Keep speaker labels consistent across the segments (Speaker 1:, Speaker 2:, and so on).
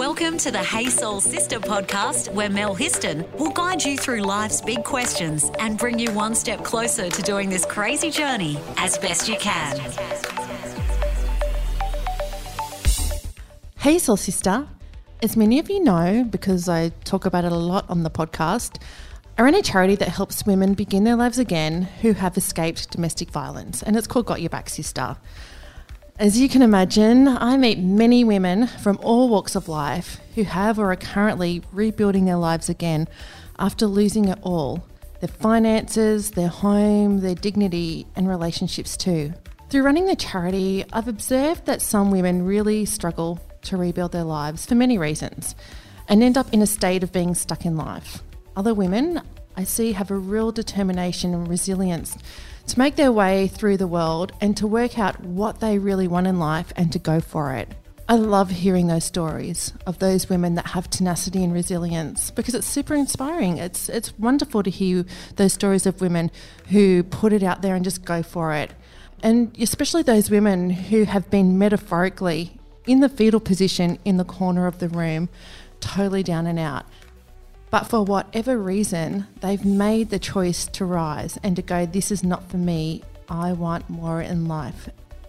Speaker 1: Welcome to the Hey Soul Sister podcast, where Mel Histon will guide you through life's big questions and bring you one step closer to doing this crazy journey as best you can.
Speaker 2: Hey, Soul Sister. As many of you know, because I talk about it a lot on the podcast, I run a charity that helps women begin their lives again who have escaped domestic violence, and it's called Got Your Back Sister. As you can imagine, I meet many women from all walks of life who have or are currently rebuilding their lives again after losing it all their finances, their home, their dignity, and relationships too. Through running the charity, I've observed that some women really struggle to rebuild their lives for many reasons and end up in a state of being stuck in life. Other women I see have a real determination and resilience to make their way through the world and to work out what they really want in life and to go for it. I love hearing those stories of those women that have tenacity and resilience because it's super inspiring. It's it's wonderful to hear those stories of women who put it out there and just go for it. And especially those women who have been metaphorically in the fetal position in the corner of the room, totally down and out. But for whatever reason, they've made the choice to rise and to go, This is not for me. I want more in life.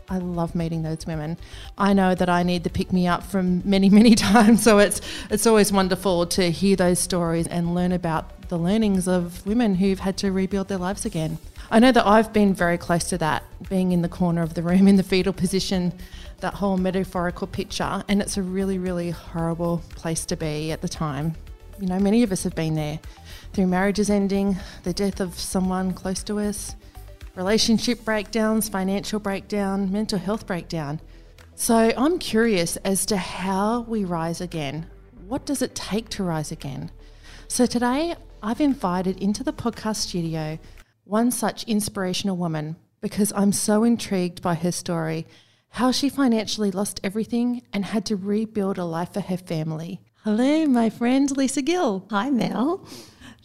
Speaker 2: I love meeting those women. I know that I need the pick me up from many, many times. So it's it's always wonderful to hear those stories and learn about the learnings of women who've had to rebuild their lives again. I know that I've been very close to that, being in the corner of the room in the fetal position, that whole metaphorical picture, and it's a really, really horrible place to be at the time. You know, many of us have been there through marriages ending, the death of someone close to us, relationship breakdowns, financial breakdown, mental health breakdown. So I'm curious as to how we rise again. What does it take to rise again? So today I've invited into the podcast studio one such inspirational woman because I'm so intrigued by her story, how she financially lost everything and had to rebuild a life for her family. Hello, my friend Lisa Gill.
Speaker 3: Hi, Mel.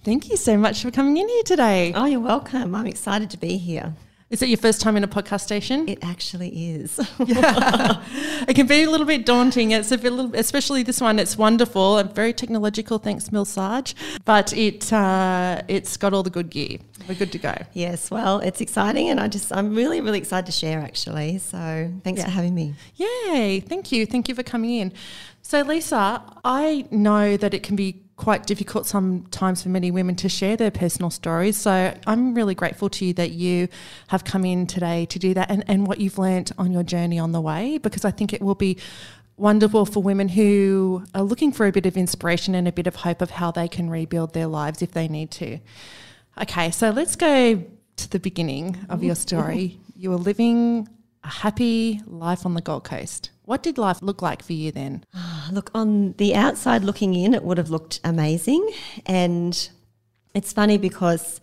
Speaker 2: Thank you so much for coming in here today.
Speaker 3: Oh, you're welcome. I'm excited to be here.
Speaker 2: Is it your first time in a podcast station?
Speaker 3: It actually is.
Speaker 2: yeah. It can be a little bit daunting. It's a little, especially this one. It's wonderful and very technological. Thanks, Mil Sarge. But it uh, it's got all the good gear. We're good to go.
Speaker 3: Yes. Well, it's exciting, and I just I'm really really excited to share. Actually, so thanks
Speaker 2: Yeah.
Speaker 3: for having me.
Speaker 2: Yay! Thank you. Thank you for coming in. So, Lisa, I know that it can be quite difficult sometimes for many women to share their personal stories. So, I'm really grateful to you that you have come in today to do that and, and what you've learnt on your journey on the way, because I think it will be wonderful for women who are looking for a bit of inspiration and a bit of hope of how they can rebuild their lives if they need to. Okay, so let's go to the beginning of your story. You were living a happy life on the Gold Coast. What did life look like for you then?
Speaker 3: Ah, Look, on the outside looking in, it would have looked amazing. And it's funny because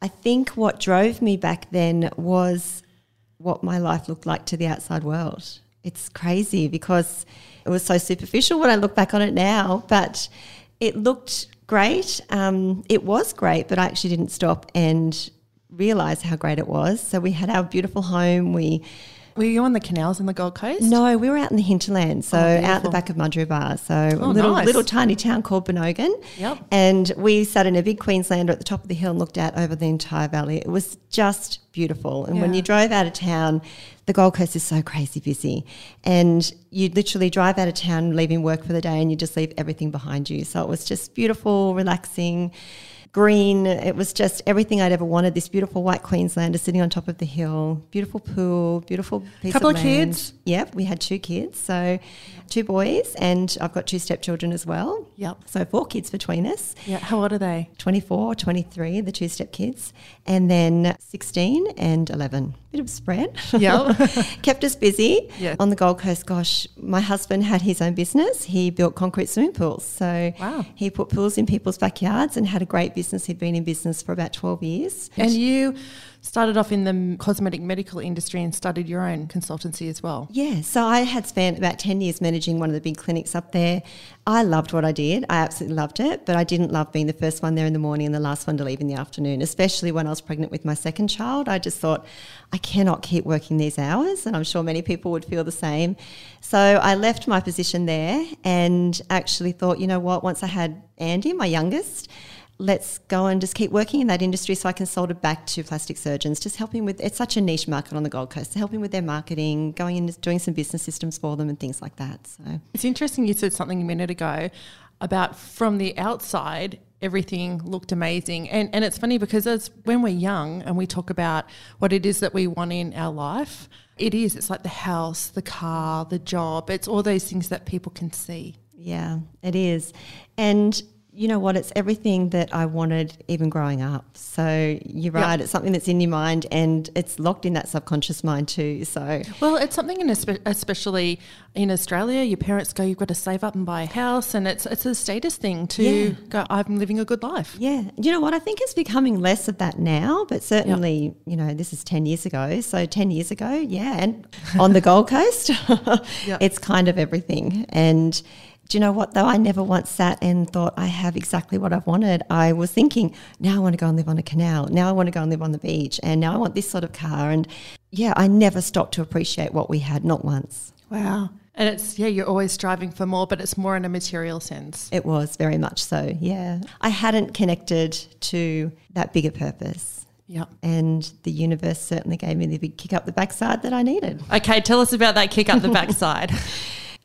Speaker 3: I think what drove me back then was what my life looked like to the outside world. It's crazy because it was so superficial when I look back on it now, but it looked great. Um, it was great, but I actually didn't stop and realize how great it was. So we had our beautiful home. We
Speaker 2: Were you on the canals in the Gold Coast?
Speaker 3: no, we were out in the hinterland, so
Speaker 2: Oh,
Speaker 3: out the back of Mudgeeraba, so
Speaker 2: Oh,
Speaker 3: a little
Speaker 2: nice.
Speaker 3: little tiny town called Bonogin.
Speaker 2: Yep.
Speaker 3: And we sat in a big Queenslander at the top of the hill and looked out over the entire valley. It was just beautiful. And when you drove out of town, the Gold Coast is so crazy busy, and you literally drive out of town, leaving work for the day, and you just leave everything behind you. So it was just beautiful, relaxing. Green, it was just everything I'd ever wanted. This beautiful white Queenslander sitting on top of the hill, beautiful pool, beautiful piece
Speaker 2: Couple
Speaker 3: of
Speaker 2: of kids?
Speaker 3: Yep, we had two kids, so two boys, and I've got two stepchildren as well.
Speaker 2: Yep.
Speaker 3: So four kids between us
Speaker 2: Yeah. How old are they?
Speaker 3: 24, 23, the two step kids, and then 16 and 11. Bit of spread.
Speaker 2: Yep.
Speaker 3: Kept us busy
Speaker 2: Yeah.
Speaker 3: on the Gold Coast. Gosh, my husband had his own business. He built concrete swimming pools. So
Speaker 2: Wow.
Speaker 3: he put pools in people's backyards and had a great business. He'd been in business for about 12 years.
Speaker 2: And you started off in the cosmetic medical industry and studied your own consultancy as well.
Speaker 3: Yeah, so I had spent about 10 years managing one of the big clinics up there. I loved what I did. I absolutely loved it, but I didn't love being the first one there in the morning and the last one to leave in the afternoon, especially when I was pregnant with my second child. I just thought, I cannot keep working these hours, and I'm sure many people would feel the same. So I left my position there and actually thought, you know what, once I had Andy, my youngest, let's go and just keep working in that industry so I it back to plastic surgeons, just helping with it's such a niche market on the Gold Coast, helping with their marketing, going in doing some business systems for them and things like that. So
Speaker 2: it's interesting you said something a minute ago about from the outside everything looked amazing. And and it's funny because as when we're young and we talk about what it is that we want in our life, it is. It's like the house, the car, the job. It's all those things that people can see.
Speaker 3: Yeah, it is. And you know what? It's everything that I wanted even growing up. So you're right. Yep. It's something that's in your mind and it's locked in that subconscious mind too. So
Speaker 2: well, it's something in especially in Australia. Your parents go, you've got to save up and buy a house, and it's it's a status thing to yeah. go. I'm living a good life.
Speaker 3: Yeah. You know what? I think it's becoming less of that now, but certainly, yep. you know, this is ten years ago. So ten years ago, yeah, and on the Gold Coast, yep. it's kind of everything and do you know what though? I never once sat and thought I have exactly what I've wanted. I was thinking, now I want to go and live on a canal. Now I want to go and live on the beach. And now I want this sort of car. And yeah, I never stopped to appreciate what we had, not once.
Speaker 2: Wow. And it's, yeah, you're always striving for more, but it's more in a material sense.
Speaker 3: It was very much so, yeah. I hadn't connected to that bigger purpose.
Speaker 2: Yeah.
Speaker 3: And the universe certainly gave me the big kick up the backside that I needed.
Speaker 2: Okay, tell us about that kick up the backside.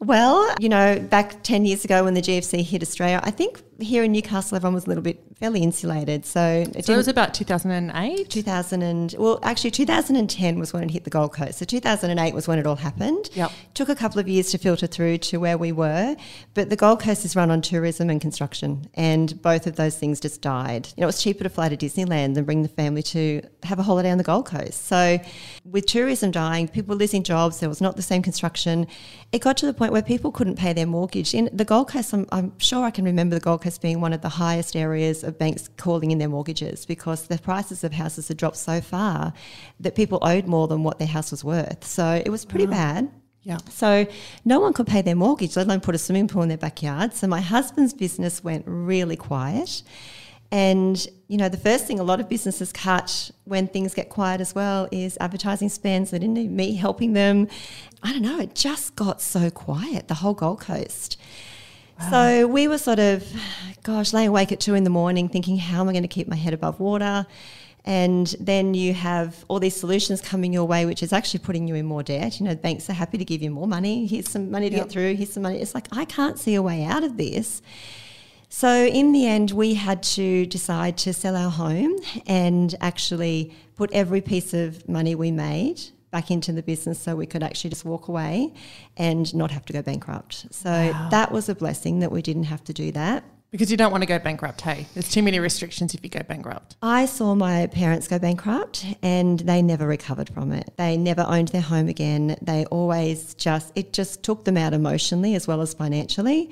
Speaker 3: Well, you know, back 10 years ago when the GFC hit Australia, I think here in Newcastle, everyone was a little bit fairly insulated. So
Speaker 2: it, so it was about 2008?
Speaker 3: 2000 and, well, actually 2010 was when it hit the Gold Coast. So 2008 was when it all happened.
Speaker 2: Yep.
Speaker 3: Took a couple of years to filter through to where we were. But the Gold Coast is run on tourism and construction. And both of those things just died. You know, it was cheaper to fly to Disneyland than bring the family to have a holiday on the Gold Coast. So with tourism dying, people were losing jobs, there was not the same construction. It got to the point where people couldn't pay their mortgage. In the Gold Coast, I'm, I'm sure I can remember the Gold Coast being one of the highest areas of banks calling in their mortgages because the prices of houses had dropped so far that people owed more than what their house was worth. So it was pretty bad.
Speaker 2: Yeah.
Speaker 3: So no one could pay their mortgage, let alone put a swimming pool in their backyard. So my husband's business went really quiet. And, you know, the first thing a lot of businesses cut when things get quiet as well is advertising spends. They didn't need me helping them. I don't know, it just got so quiet, the whole Gold Coast. So we were sort of, gosh, laying awake at two in the morning thinking, how am I going to keep my head above water? And then you have all these solutions coming your way, which is actually putting you in more debt. You know, banks are happy to give you more money. Here's some money to yep. get through. Here's some money. It's like, I can't see a way out of this. So, in the end, we had to decide to sell our home and actually put every piece of money we made back into the business so we could actually just walk away and not have to go bankrupt. So wow. that was a blessing that we didn't have to do that.
Speaker 2: Because you don't want to go bankrupt, hey? There's too many restrictions if you go bankrupt.
Speaker 3: I saw my parents go bankrupt and they never recovered from it. They never owned their home again. They always just, it just took them out emotionally as well as financially.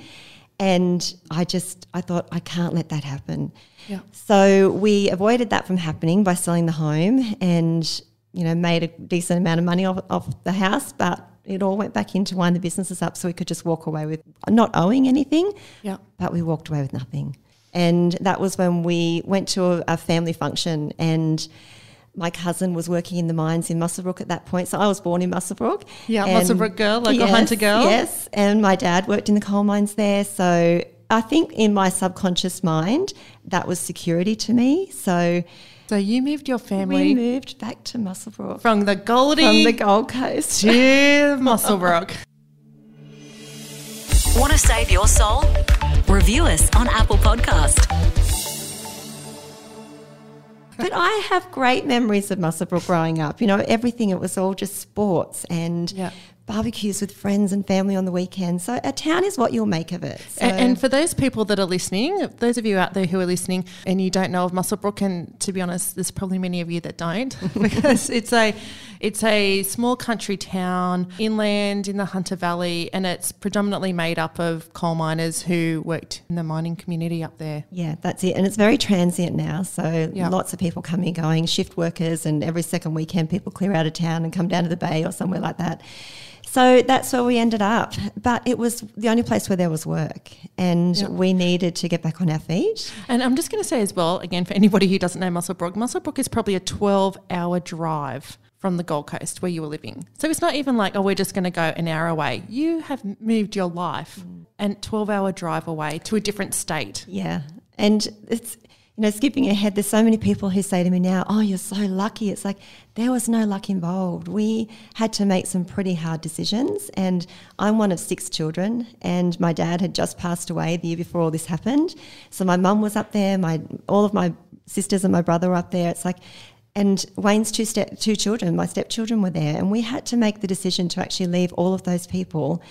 Speaker 3: And I just, I thought, I can't let that happen.
Speaker 2: Yeah.
Speaker 3: So we avoided that from happening by selling the home and you know, made a decent amount of money off, off the house, but it all went back into wind the businesses up so we could just walk away with not owing anything.
Speaker 2: Yeah.
Speaker 3: But we walked away with nothing. And that was when we went to a, a family function and my cousin was working in the mines in Muswellbrook at that point. So I was born in Muswellbrook.
Speaker 2: Yeah, Muswellbrook girl, local yes, hunter girl.
Speaker 3: Yes. And my dad worked in the coal mines there. So I think in my subconscious mind, that was security to me. So
Speaker 2: so you moved your family.
Speaker 3: We moved back to Muswellbrook
Speaker 2: from the Goldie
Speaker 3: from the Gold Coast
Speaker 2: to Muswellbrook.
Speaker 1: Want to save your soul? Review us on Apple Podcast.
Speaker 3: But I have great memories of Muswellbrook growing up. You know, everything it was all just sports and.
Speaker 2: Yeah
Speaker 3: barbecues with friends and family on the weekend. So a town is what you'll make of it. So
Speaker 2: And, and for those people that are listening, those of you out there who are listening and you don't know of Muswellbrook, and to be honest, there's probably many of you that don't, because it's a it's a small country town inland in the Hunter Valley, and it's predominantly made up of coal miners who worked in the mining community up there.
Speaker 3: yeah, that's it. And it's very transient now. So
Speaker 2: Yeah.
Speaker 3: lots of people coming, going, shift workers, and every second weekend people clear out of town and come down to the bay or somewhere like that. So that's where we ended up. But it was the only place where there was work. And we needed to get back on our feet.
Speaker 2: And I'm just going to say as well, again, for anybody who doesn't know Muswellbrook, Muswellbrook is probably a 12 hour drive from the Gold Coast where you were living. So it's not even like, oh, we're just going to go an hour away. You have moved your life mm. and 12 hour drive away to a different state.
Speaker 3: Yeah. And it's, you know, skipping ahead, there's so many people who say to me now, oh, you're so lucky. It's like there was no luck involved. We had to make some pretty hard decisions. And I'm one of six children, and my dad had just passed away the year before all this happened. So my mum was up there, my all of my sisters and my brother were up there. It's like, and Wayne's two step two children, my stepchildren were there, and we had to make the decision to actually leave all of those people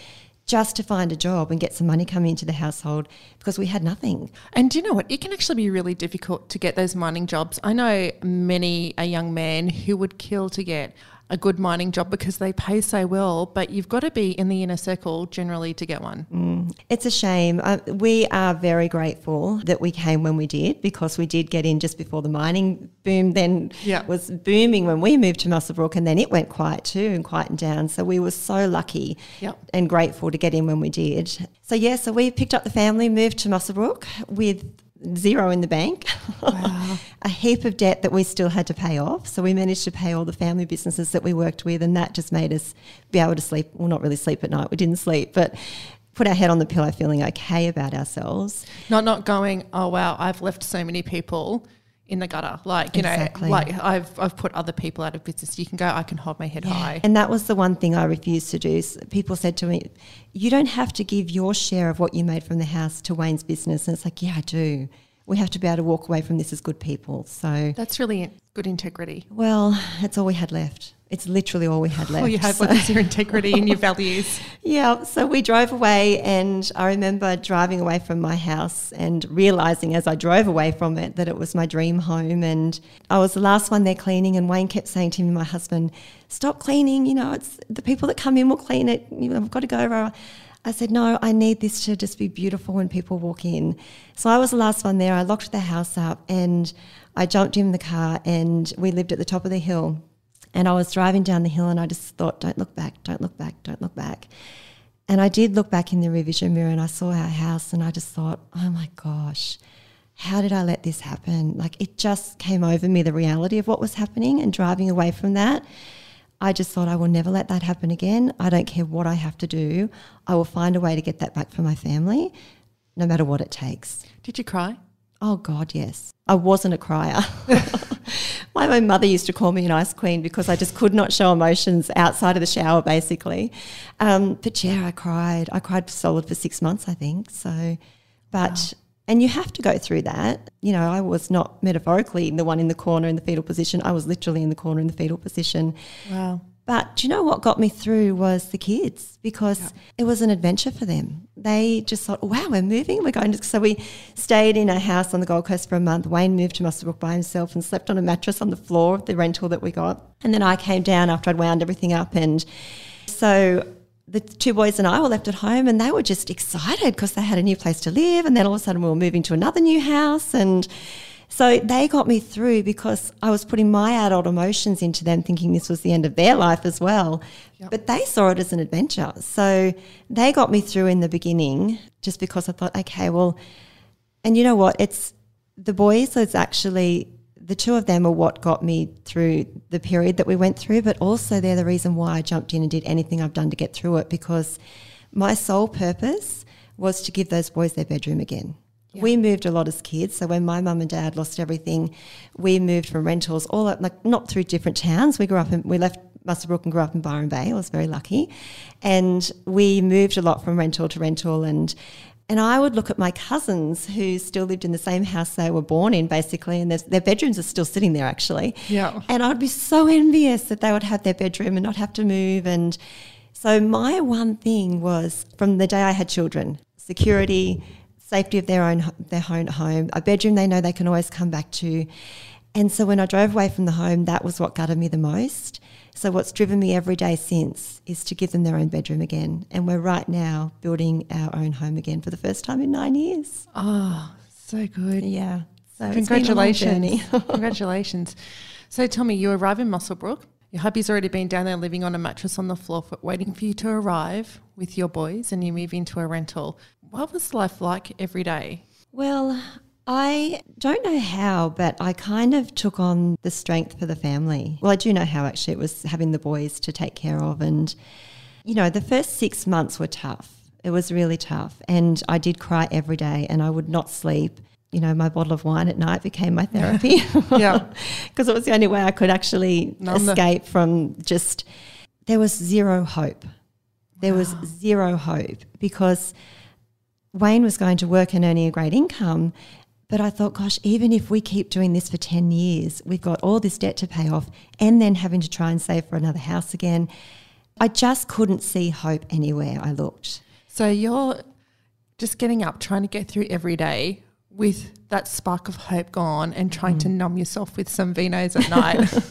Speaker 3: just to find a job and get some money coming into the household because we had nothing.
Speaker 2: And do you know what? It can actually be really difficult to get those mining jobs. I know many a young man who would kill to get a good mining job because they pay so well, but you've got to be in the inner circle generally to get one.
Speaker 3: It's a shame. Uh, we are very grateful that we came when we did because we did get in just before the mining boom then
Speaker 2: Yeah.
Speaker 3: was booming when we moved to Muswellbrook and then it went quiet too and quietened down. So we were so lucky
Speaker 2: Yep.
Speaker 3: and grateful to get in when we did. So yeah, so we picked up the family, moved to Muswellbrook with zero in the bank, a heap of debt that we still had to pay off. So we managed to pay all the family businesses that we worked with, and that just made us be able to sleep. Well, not really sleep at night. We didn't sleep, but put our head on the pillow, feeling okay about ourselves.
Speaker 2: Not not going, oh wow, I've left so many people in the gutter. Like, you
Speaker 3: Exactly.
Speaker 2: know, like I've I've put other people out of business. You can go, I can hold my head high.
Speaker 3: And that was the one thing I refused to do. People said to me, You don't have to give your share of what you made from the house to Wayne's business. And it's like, Yeah, I do. We have to be able to walk away from this as good people. So,
Speaker 2: That's really good integrity.
Speaker 3: well, that's all we had left. It's literally all we had left.
Speaker 2: All you have
Speaker 3: So-
Speaker 2: was your integrity and your values.
Speaker 3: Yeah, so we drove away, and I remember driving away from my house and realizing as I drove away from it that it was my dream home. And I was the last one there cleaning, and Wayne kept saying to me, my husband, Stop cleaning, you know, it's the people that come in will clean it. You know, I've got to go over. I said, No, I need this to just be beautiful when people walk in. So I was the last one there. I locked the house up and I jumped in the car, and we lived at the top of the hill. And I was driving down the hill and I just thought, don't look back, don't look back, don't look back. And I did look back in the rear vision mirror and I saw our house and I just thought, oh my gosh, how did I let this happen? Like it just came over me, the reality of what was happening and driving away from that. I just thought, I will never let that happen again. I don't care what I have to do. I will find a way to get that back for my family, no matter what it takes.
Speaker 2: Did you cry?
Speaker 3: Oh God, yes. I wasn't a crier. My own mother used to call me an ice queen because I just could not show emotions outside of the shower, basically. Um, but yeah, I cried. I cried solid for six months, I think. So, but and you have to go through that. You know, I was not metaphorically the one in the corner in the fetal position. I was literally in the corner in the fetal position.
Speaker 2: Wow.
Speaker 3: But do you know what got me through was the kids because it was an adventure for them. They just thought, wow, we're moving, we're going to. So we stayed in a house on the Gold Coast for a month. Wayne moved to Muswellbrook by himself and slept on a mattress on the floor of the rental that we got. And then I came down after I'd wound everything up. And so the two boys and I were left at home and they were just excited because they had a new place to live. And then all of a sudden we were moving to another new house. And so they got me through because I was putting my adult emotions into them, thinking this was the end of their life as well. But they saw it as an adventure. So they got me through in the beginning just because I thought, okay, well, and you know what? It's the boys, it's actually the two of them are what got me through the period that we went through, but also they're the reason why I jumped in and did anything I've done to get through it because my sole purpose was to give those boys their bedroom again. We moved a lot as kids. So when my mum and dad lost everything, we moved from rentals all up, like not through different towns. We grew up in, we left Muswellbrook and grew up in Byron Bay. I was very lucky. And we moved a lot from rental to rental and and I would look at my cousins who still lived in the same house they were born in, basically, and their, their bedrooms are still sitting there, actually.
Speaker 2: Yeah.
Speaker 3: And I'd be so envious that they would have their bedroom and not have to move. And So my one thing was from the day I had children, security, safety of their own their own home, a bedroom they know they can always come back to. And so when I drove away from the home, that was what gutted me the most. So what's driven me every day since is to give them their own bedroom again. And we're right now building our own home again for the first time in nine years.
Speaker 2: Oh, so good.
Speaker 3: Yeah. So it's been a long
Speaker 2: Congratulations. Congratulations. So tell me, you arrive in Muswellbrook. Your hubby's already been down there living on a mattress on the floor, for, waiting for you to arrive with your boys, and you move into a rental. What was life like every day?
Speaker 3: Well, I don't know how, but I kind of took on the strength for the family. Well, I do know how actually. It was having the boys to take care of. And, you know, the first six months were tough. It was really tough. And I did cry every day and I would not sleep. You know, my bottle of wine at night became my therapy.
Speaker 2: Yeah.
Speaker 3: Because it was the only way I could actually
Speaker 2: the-
Speaker 3: escape from just, there was zero hope. There was zero hope because Wayne was going to work and earning a great income. But I thought, gosh, even if we keep doing this for 10 years, we've got all this debt to pay off and then having to try and save for another house again. I just couldn't see hope anywhere I looked.
Speaker 2: So you're just getting up, trying to get through every day with that spark of hope gone and trying to mm. numb yourself with some vinos at night.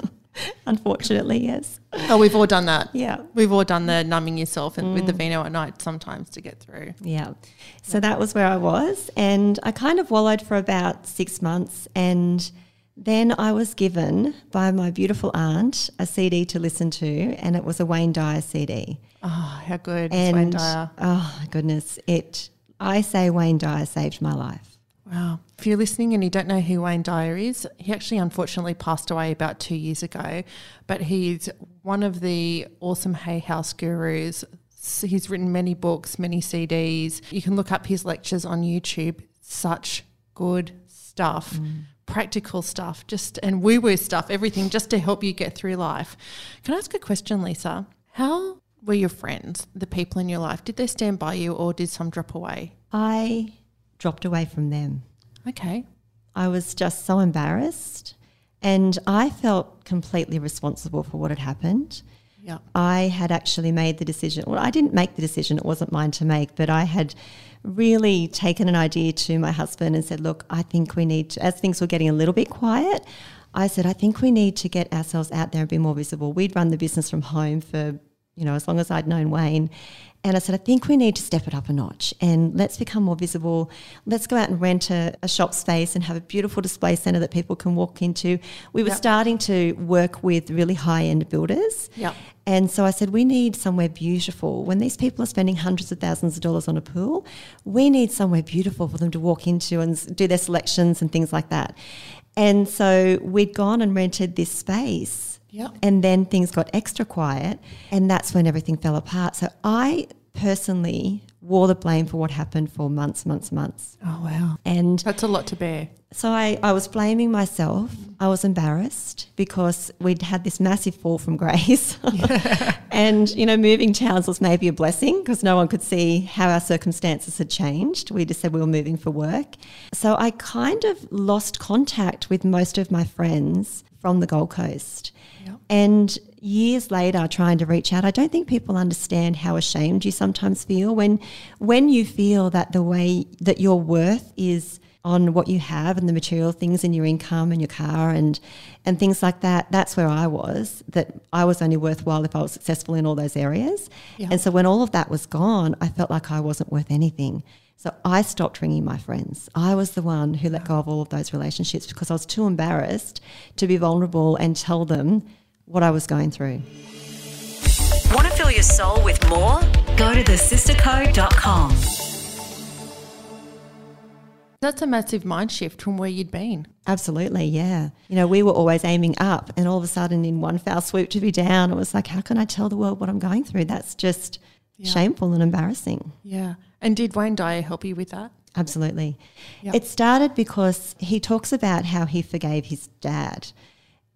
Speaker 3: Unfortunately, yes.
Speaker 2: oh, we've all done that.
Speaker 3: Yeah.
Speaker 2: We've all done the numbing yourself and with the mm. vino at night sometimes to get through.
Speaker 3: Yeah. So that was where I was. And I kind of wallowed for about six months. And then I was given by my beautiful aunt a CD to listen to, and it was a Wayne Dyer CD.
Speaker 2: Oh, how good. It's Wayne
Speaker 3: And
Speaker 2: Dyer.
Speaker 3: oh goodness, it. I say Wayne Dyer saved my life.
Speaker 2: Wow. If you're listening and you don't know who Wayne Dyer is, he actually unfortunately passed away about two years ago, but he's one of the awesome Hay House gurus. He's written many books, many CDs. You can look up his lectures on YouTube. Such good stuff. Mm. Practical stuff, just and woo woo stuff, everything just to help you get through life. Can I ask a question, Lisa? How were your friends, the people in your life? Did they stand by you or did some drop away?
Speaker 3: I dropped away from them.
Speaker 2: Okay.
Speaker 3: I was just so embarrassed, and I felt completely responsible for what had happened.
Speaker 2: Yeah.
Speaker 3: I had actually made the decision. Well, I didn't make the decision, it wasn't mine to make, but I had really taken an idea to my husband and said, Look, I think we need to, as things were getting a little bit quiet, I said, I think we need to get ourselves out there and be more visible. We'd run the business from home for, you know, as long as I'd known Wayne. And I said, I think we need to step it up a notch and let's become more visible. Let's go out and rent a, a shop space and have a beautiful display centre that people can walk into. We were
Speaker 2: Yep.
Speaker 3: starting to work with really high end builders.
Speaker 2: Yep.
Speaker 3: And so I said, we need somewhere beautiful. When these people are spending hundreds of thousands of dollars on a pool, we need somewhere beautiful for them to walk into and do their selections and things like that. And so we'd gone and rented this space.
Speaker 2: Yep.
Speaker 3: And then things got extra quiet, and that's when everything fell apart. So I personally wore the blame for what happened for months, months, months.
Speaker 2: Oh, wow.
Speaker 3: And
Speaker 2: That's a lot to bear.
Speaker 3: so I, I was blaming myself. I was embarrassed because we'd had this massive fall from grace. and, you know, moving towns was maybe a blessing because no one could see how our circumstances had changed. We just said we were moving for work. So I kind of lost contact with most of my friends from the Gold Coast.
Speaker 2: Yep.
Speaker 3: And years later, trying to reach out, I don't think people understand how ashamed you sometimes feel when, when you feel that the way that your worth is on what you have and the material things and your income and your car and and things like that. That's where I was. That I was only worthwhile if I was successful in all those areas.
Speaker 2: Yeah.
Speaker 3: And so when all of that was gone, I felt like I wasn't worth anything. So I stopped ringing my friends. I was the one who let go of all of those relationships because I was too embarrassed to be vulnerable and tell them what I was going through.
Speaker 1: Want to fill your soul with more? Go to thesistercode.com.
Speaker 2: That's a massive mind shift from where you'd been.
Speaker 3: Absolutely, yeah. You know, we were always aiming up, and all of a sudden, in one foul swoop, to be down, it was like, how can I tell the world what I'm going through? That's just shameful and embarrassing.
Speaker 2: Yeah. And did Wayne Dyer help you with that?
Speaker 3: Absolutely.
Speaker 2: Yep.
Speaker 3: It started because he talks about how he forgave his dad.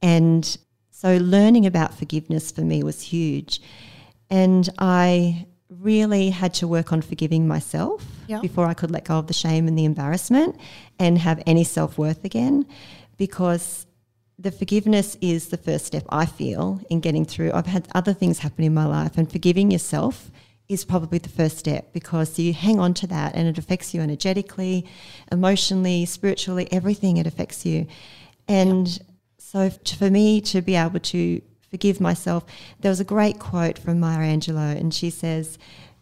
Speaker 3: And so learning about forgiveness for me was huge. And I really had to work on forgiving myself
Speaker 2: Yep.
Speaker 3: before I could let go of the shame and the embarrassment and have any self worth again. Because the forgiveness is the first step I feel in getting through. I've had other things happen in my life, and forgiving yourself is probably the first step because you hang on to that and it affects you energetically, emotionally, spiritually, everything it affects you. And yep. so for me to be able to forgive myself, there was a great quote from Maya Angelou, and she says,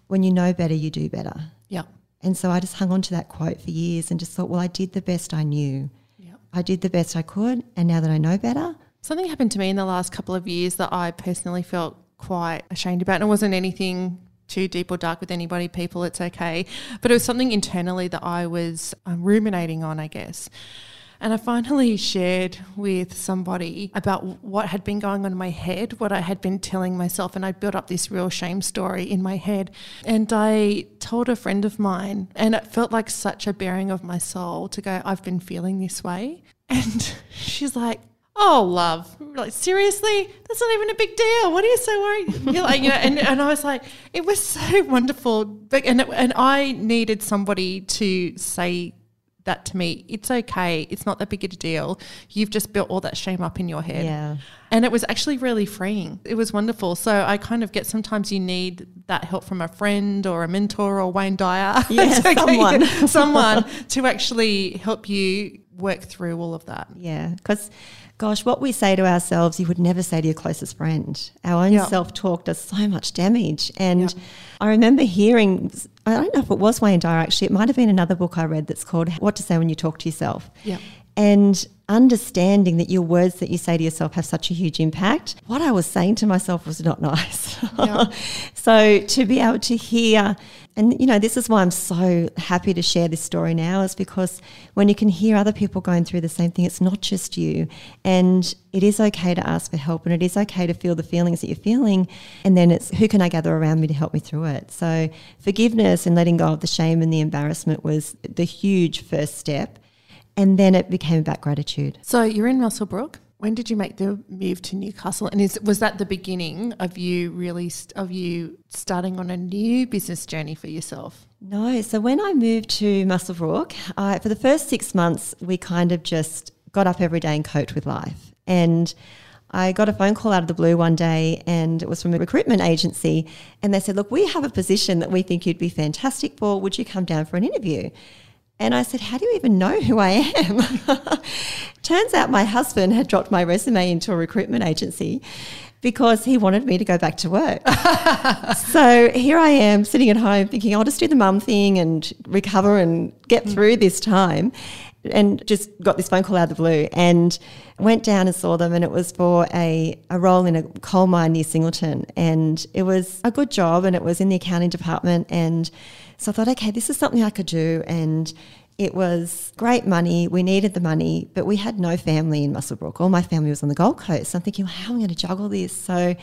Speaker 3: When you know better, you do better.
Speaker 2: Yeah.
Speaker 3: And so I just hung on to that quote for years and just thought, well, I did the best I knew. Yep. I did the best I could. And now that I know better.
Speaker 2: Something happened to me in the last couple of years that I personally felt quite ashamed about. And it wasn't anything too deep or dark with anybody, people, it's okay. But it was something internally that I was um, ruminating on, I guess. And I finally shared with somebody about what had been going on in my head, what I had been telling myself. And I built up this real shame story in my head. And I told a friend of mine, and it felt like such a bearing of my soul to go, I've been feeling this way. And she's like, oh, love, like seriously, that's not even a big deal. What are you so worried? You're like, you know, and, and I was like, it was so wonderful, but and it, and I needed somebody to say that to me. It's okay. It's not that big a deal. You've just built all that shame up in your head.
Speaker 3: Yeah.
Speaker 2: And it was actually really freeing. It was wonderful. So I kind of get sometimes you need that help from a friend or a mentor or Wayne Dyer.
Speaker 3: Yeah, someone.
Speaker 2: someone to actually help you work through all of that.
Speaker 3: Yeah. Because gosh, what we say to ourselves, you would never say to your closest friend. Our own yep. self talk does so much damage. And yep. I remember hearing, I don't know if it was Wayne Dyer actually, it might have been another book I read that's called What to Say When You Talk to Yourself.
Speaker 2: Yeah.
Speaker 3: And understanding that your words that you say to yourself have such a huge impact. What I was saying to myself was not nice. Yeah. so to be able to hear, and you know, this is why I'm so happy to share this story now, is because when you can hear other people going through the same thing, it's not just you. And it is okay to ask for help and it is okay to feel the feelings that you're feeling. And then it's who can I gather around me to help me through it? So forgiveness and letting go of the shame and the embarrassment was the huge first step and then it became about gratitude.
Speaker 2: So you're in Muswellbrook. When did you make the move to Newcastle? And is was that the beginning of you really st- of you starting on a new business journey for yourself?
Speaker 3: No. So when I moved to Muswellbrook, I, for the first six months, we kind of just got up every day and coped with life. And I got a phone call out of the blue one day, and it was from a recruitment agency. And they said, Look, we have a position that we think you'd be fantastic for. Would you come down for an interview? And I said, How do you even know who I am? Turns out my husband had dropped my resume into a recruitment agency because he wanted me to go back to work. so here I am sitting at home thinking, I'll just do the mum thing and recover and get mm. through this time. And just got this phone call out of the blue and went down and saw them. And it was for a, a role in a coal mine near Singleton. And it was a good job and it was in the accounting department. And so I thought, okay, this is something I could do. And it was great money. We needed the money, but we had no family in Muswellbrook. All my family was on the Gold Coast. So I'm thinking, well, how am I going to juggle this? So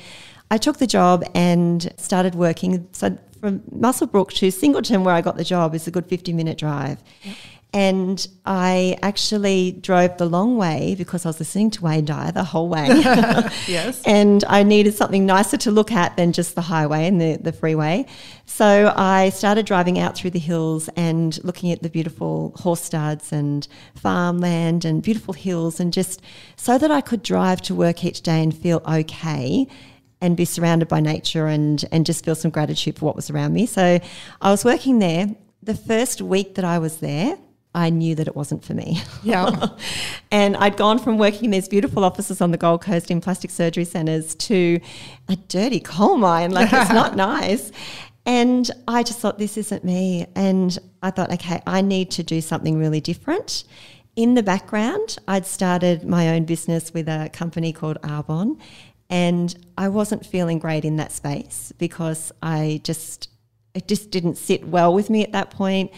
Speaker 3: I took the job and started working. So from Muswellbrook to Singleton, where I got the job, is a good 50 minute drive. Yep. And I actually drove the long way because I was listening to Wayne Dyer the whole way.
Speaker 2: yes.
Speaker 3: And I needed something nicer to look at than just the highway and the, the freeway. So I started driving out through the hills and looking at the beautiful horse studs and farmland and beautiful hills, and just so that I could drive to work each day and feel okay and be surrounded by nature and, and just feel some gratitude for what was around me. So I was working there. The first week that I was there, I knew that it wasn't for me.
Speaker 2: Yeah.
Speaker 3: and I'd gone from working in these beautiful offices on the Gold Coast in plastic surgery centres to a dirty coal mine. Like, it's not nice. And I just thought, this isn't me. And I thought, okay, I need to do something really different. In the background, I'd started my own business with a company called Arbonne. And I wasn't feeling great in that space because I just, it just didn't sit well with me at that point.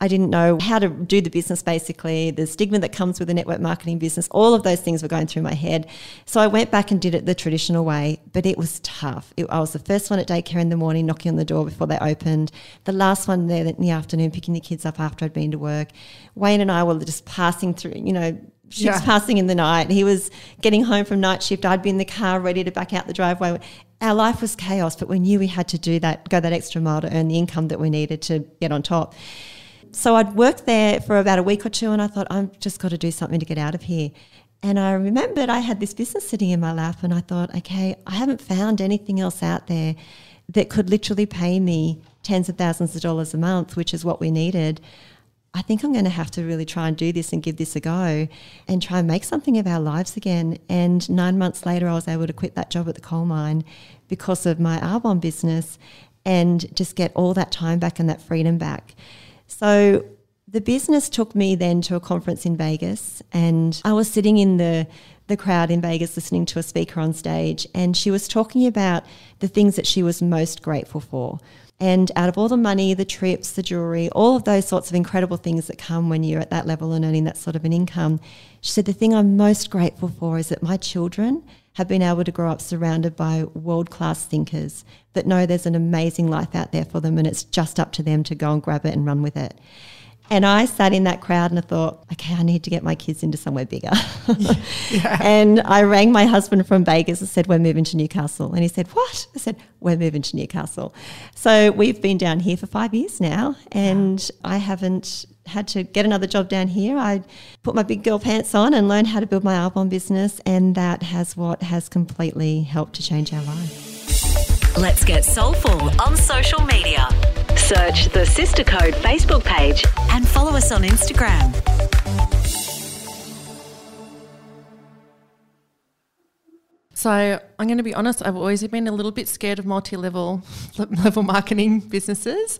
Speaker 3: I didn't know how to do the business basically, the stigma that comes with a network marketing business, all of those things were going through my head. So I went back and did it the traditional way, but it was tough. It, I was the first one at daycare in the morning, knocking on the door before they opened, the last one there in the afternoon, picking the kids up after I'd been to work. Wayne and I were just passing through, you know, ships yeah. passing in the night. He was getting home from night shift. I'd be in the car ready to back out the driveway. Our life was chaos, but we knew we had to do that, go that extra mile to earn the income that we needed to get on top so I'd worked there for about a week or two and I thought, I've just got to do something to get out of here. And I remembered I had this business sitting in my lap, and I thought, okay, I haven't found anything else out there that could literally pay me tens of thousands of dollars a month, which is what we needed. I think I'm going to have to really try and do this and give this a go and try and make something of our lives again. And nine months later, I was able to quit that job at the coal mine because of my Arbonne business and just get all that time back and that freedom back. So the business took me then to a conference in Vegas, and I was sitting in the the crowd in Vegas listening to a speaker on stage, and she was talking about the things that she was most grateful for. And out of all the money, the trips, the jewelry, all of those sorts of incredible things that come when you're at that level and earning that sort of an income, she said, The thing I'm most grateful for is that my children have been able to grow up surrounded by world class thinkers that know there's an amazing life out there for them and it's just up to them to go and grab it and run with it. And I sat in that crowd and I thought, okay, I need to get my kids into somewhere bigger. yeah. And I rang my husband from Vegas and said, we're moving to Newcastle. And he said, what? I said, we're moving to Newcastle. So we've been down here for five years now and I haven't had to get another job down here. I put my big girl pants on and learned how to build my Arbonne business. And that has what has completely helped to change our life.
Speaker 1: Let's get soulful on social media. Search the Sister Code Facebook page and follow us on Instagram.
Speaker 2: So I'm going to be honest. I've always been a little bit scared of multi-level level marketing businesses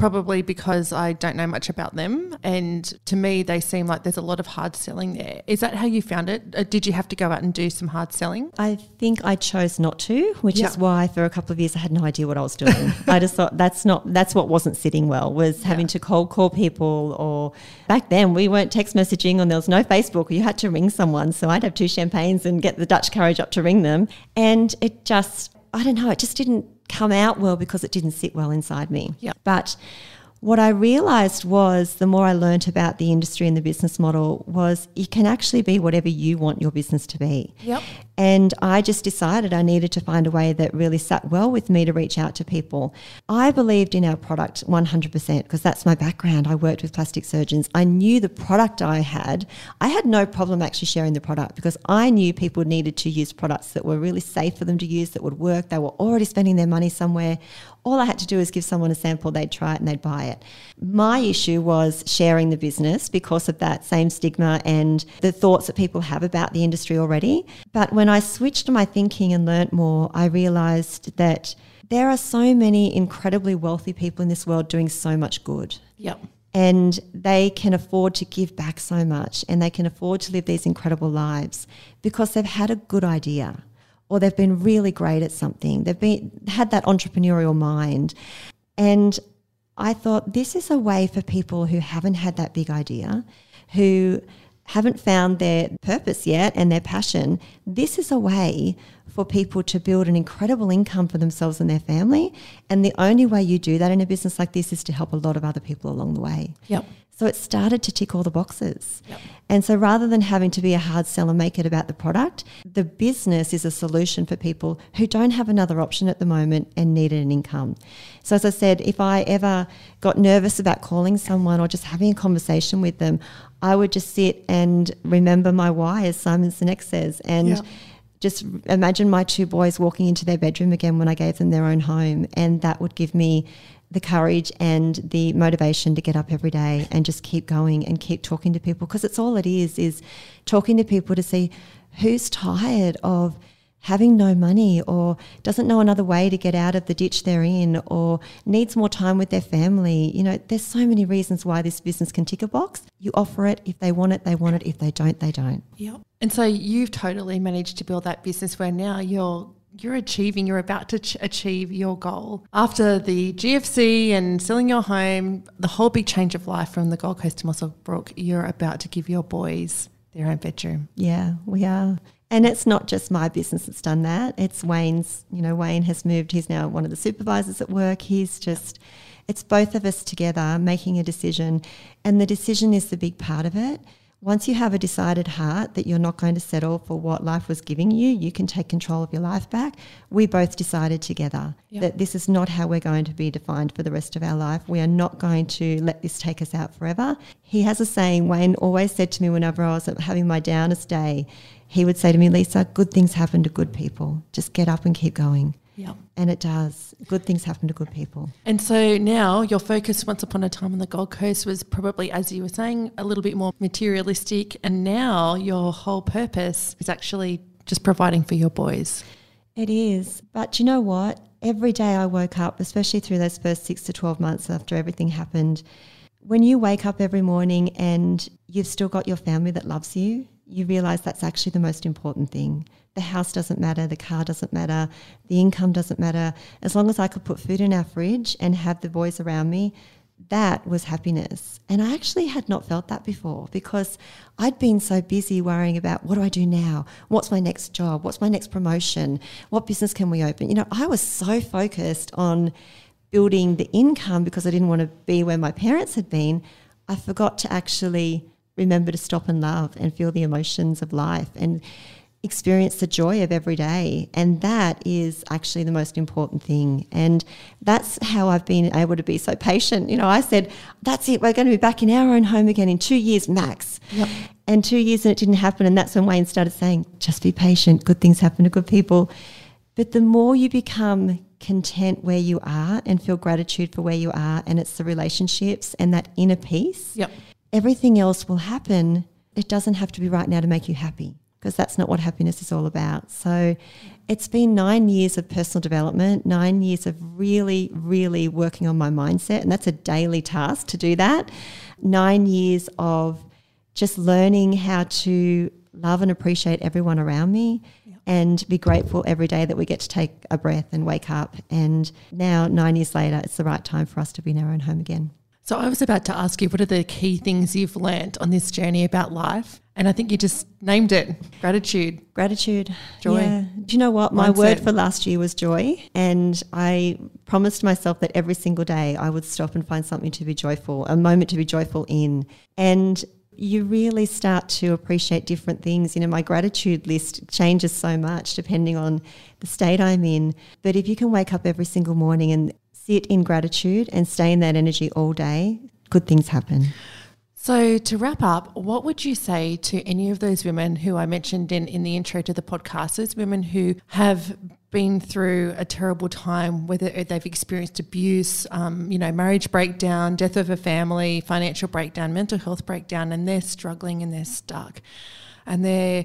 Speaker 2: probably because I don't know much about them. And to me, they seem like there's a lot of hard selling there. Is that how you found it? Uh, did you have to go out and do some hard selling?
Speaker 3: I think I chose not to, which yeah. is why for a couple of years I had no idea what I was doing. I just thought that's not that's what wasn't sitting well was having yeah. to cold call people or back then we weren't text messaging and there was no Facebook. You had to ring someone. So I'd have two champagnes and get the Dutch courage up to ring them. And it just I don't know, it just didn't come out well because it didn't sit well inside me.
Speaker 2: Yeah.
Speaker 3: But what I realized was the more I learned about the industry and the business model was you can actually be whatever you want your business to be.
Speaker 2: Yep.
Speaker 3: And I just decided I needed to find a way that really sat well with me to reach out to people. I believed in our product 100% because that's my background. I worked with plastic surgeons. I knew the product I had. I had no problem actually sharing the product because I knew people needed to use products that were really safe for them to use, that would work. They were already spending their money somewhere all I had to do was give someone a sample, they'd try it and they'd buy it. My issue was sharing the business because of that same stigma and the thoughts that people have about the industry already. But when I switched my thinking and learnt more, I realized that there are so many incredibly wealthy people in this world doing so much good.
Speaker 2: Yep.
Speaker 3: And they can afford to give back so much and they can afford to live these incredible lives because they've had a good idea or they've been really great at something. They've been had that entrepreneurial mind. And I thought this is a way for people who haven't had that big idea, who haven't found their purpose yet and their passion. This is a way for people to build an incredible income for themselves and their family. And the only way you do that in a business like this is to help a lot of other people along the way.
Speaker 2: Yep.
Speaker 3: So it started to tick all the boxes. Yep. And so rather than having to be a hard sell and make it about the product, the business is a solution for people who don't have another option at the moment and needed an income. So as I said, if I ever got nervous about calling someone or just having a conversation with them, I would just sit and remember my why, as Simon Sinek says, and yep just imagine my two boys walking into their bedroom again when I gave them their own home. And that would give me the courage and the motivation to get up every day and just keep going and keep talking to people because it's all it is is talking to people to see who's tired of having no money or doesn't know another way to get out of the ditch they're in or needs more time with their family. You know, there's so many reasons why this business can tick a box. You offer it. If they want it, they want it. If they don't, they don't.
Speaker 2: Yep. And so you've totally managed to build that business where now you're you're achieving, you're about to ch- achieve your goal. After the GFC and selling your home, the whole big change of life from the Gold Coast to Muswellbrook, you're about to give your boys their own bedroom.
Speaker 3: Yeah, we are. And it's not just my business that's done that. It's Wayne's, you know, Wayne has moved. He's now one of the supervisors at work. He's just, it's both of us together making a decision. And the decision is the big part of it once you have a decided heart that you're not going to settle for what life was giving you, you can take control of your life back. We both decided together
Speaker 2: Yep.
Speaker 3: that this is not how we're going to be defined for the rest of our life. We are not going to let this take us out forever. He has a saying, Wayne always said to me whenever I was having my downest day, he would say to me, Lisa, good things happen to good people. Just get up and keep going.
Speaker 2: Yeah.
Speaker 3: And it does. Good things happen to good people.
Speaker 2: And so now your focus once upon a time on the Gold Coast was probably, as you were saying, a little bit more materialistic. And now your whole purpose is actually just providing for your boys.
Speaker 3: It is. But you know what? Every day I woke up, especially through those first six to 12 months after everything happened, when you wake up every morning and you've still got your family that loves you, you realize that's actually the most important thing. The house doesn't matter, the car doesn't matter, the income doesn't matter. As long as I could put food in our fridge and have the boys around me, that was happiness. And I actually had not felt that before because I'd been so busy worrying about what do I do now? What's my next job? What's my next promotion? What business can we open? You know, I was so focused on building the income because I didn't want to be where my parents had been. I forgot to actually remember to stop and love and feel the emotions of life and experience the joy of every day. And that is actually the most important thing. And that's how I've been able to be so patient. You know, I said, that's it, we're going to be back in our own home again in two years max. And two years and it didn't happen. And that's when Wayne started saying, just be patient, good things happen to good people. But the more you become content where you are and feel gratitude for where you are, and it's the relationships and that inner peace,
Speaker 2: Yep.
Speaker 3: Everything else will happen. It doesn't have to be right now to make you happy because that's not what happiness is all about. So it's been nine years of personal development, nine years of really, really working on my mindset. And that's a daily task to do that. Nine years of just learning how to love and appreciate everyone around me and be grateful every day that we get to take a breath and wake up. And now, nine years later, it's the right time for us to be in our own home again.
Speaker 2: So I was about to ask you, what are the key things you've learnt on this journey about life? And I think you just named it gratitude.
Speaker 3: Gratitude.
Speaker 2: Joy.
Speaker 3: Yeah. Do you know what? My
Speaker 2: Mindset.
Speaker 3: word for last year was joy. And I promised myself that every single day I would stop and find something to be joyful, a moment to be joyful in. And you really start to appreciate different things. You know, my gratitude list changes so much depending on the state I'm in. But if you can wake up every single morning and sit in gratitude and stay in that energy all day, good things happen.
Speaker 2: So to wrap up, what would you say to any of those women who I mentioned in, in the intro to the podcast, those women who have been through a terrible time, whether they've experienced abuse, um, you know, marriage breakdown, death of a family, financial breakdown, mental health breakdown, and they're struggling and they're stuck. And they're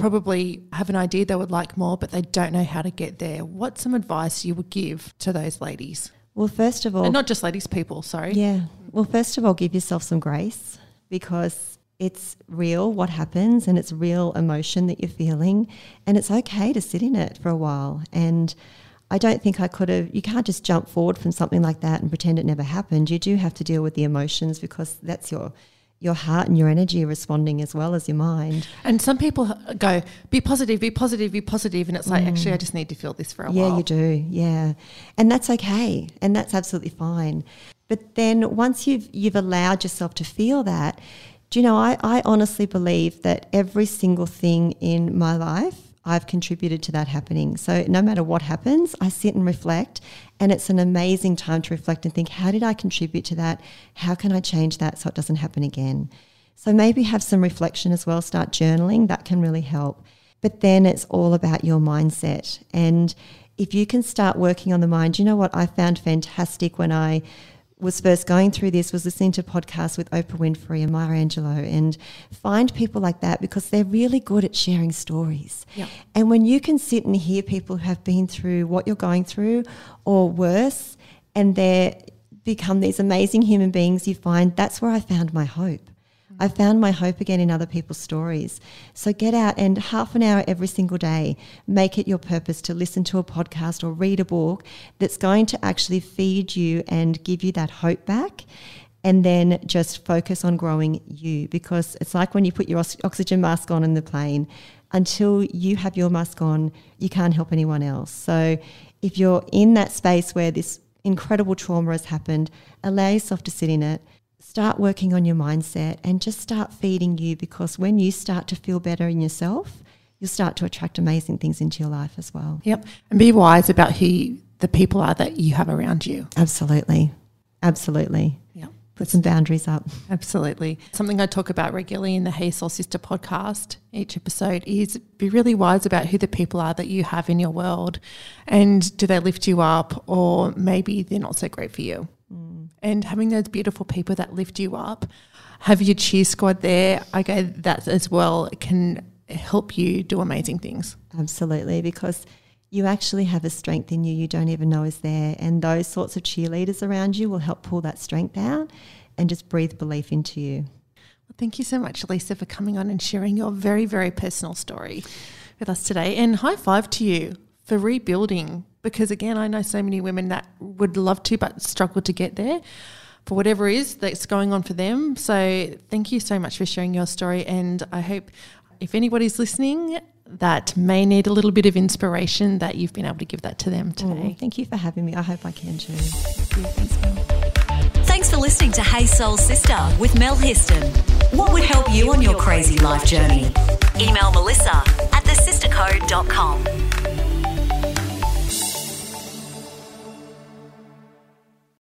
Speaker 2: probably have an idea they would like more, but they don't know how to get there. What's some advice you would give to those ladies?
Speaker 3: Well, first of all,
Speaker 2: And not just ladies, people, sorry.
Speaker 3: Yeah. Well, first of all, give yourself some grace because it's real what happens and it's real emotion that you're feeling. And it's okay to sit in it for a while. And I don't think I could have, you can't just jump forward from something like that and pretend it never happened. You do have to deal with the emotions because that's your. Your heart and your energy responding as well as your mind.
Speaker 2: And some people go, be positive, be positive, be positive. And it's like, actually, I just need to feel this for a
Speaker 3: Mm. Yeah,
Speaker 2: while.
Speaker 3: you do. Yeah. And that's okay. And that's absolutely fine. But then once you've you've allowed yourself to feel that, do you know, I, I honestly believe that every single thing in my life I've contributed to that happening. So no matter what happens, I sit and reflect and it's an amazing time to reflect and think, how did I contribute to that? How can I change that so it doesn't happen again? So maybe have some reflection as well, start journaling, that can really help. But then it's all about your mindset. And if you can start working on the mind, you know what I found fantastic when I was first going through this was listening to podcasts with Oprah Winfrey and Maya Angelou and find people like that because they're really good at sharing stories.
Speaker 2: Yeah.
Speaker 3: And when you can sit and hear people who have been through what you're going through or worse and they become these amazing human beings, you find that's where I found my hope. I found my hope again in other people's stories. So get out and half an hour every single day, make it your purpose to listen to a podcast or read a book that's going to actually feed you and give you that hope back. And then just focus on growing you because it's like when you put your oxygen mask on in the plane, until you have your mask on, you can't help anyone else. So if you're in that space where this incredible trauma has happened, allow yourself to sit in it start working on your mindset and just start feeding you because when you start to feel better in yourself, you'll start to attract amazing things into your life as well.
Speaker 2: Yep. And be wise about who the people are that you have around you.
Speaker 3: Absolutely. Absolutely.
Speaker 2: Yep.
Speaker 3: Put some boundaries up.
Speaker 2: Absolutely. Something I talk about regularly in the Hey Soul Sister podcast, each episode, is be really wise about who the people are that you have in your world and do they lift you up or maybe they're not so great for you. And having those beautiful people that lift you up, have your cheer squad there. Okay, that as well can help you do amazing things.
Speaker 3: Absolutely, because you actually have a strength in you you don't even know is there. And those sorts of cheerleaders around you will help pull that strength out and just breathe belief into you.
Speaker 2: Well, thank you so much, Lisa, for coming on and sharing your very, very personal story with us today. And high five to you for rebuilding, because again, I know so many women that would love to but struggle to get there for whatever it is that's going on for them. So thank you so much for sharing your story. And I hope if anybody's listening that may need a little bit of inspiration, that you've been able to give that to them today.
Speaker 3: Oh, thank you for having me. I hope I can too. Thanks, Mel.
Speaker 1: Thanks for listening to Hey Soul Sister with Mel Histon. What would help you on your crazy life journey? Email melissa at thesistercode.com.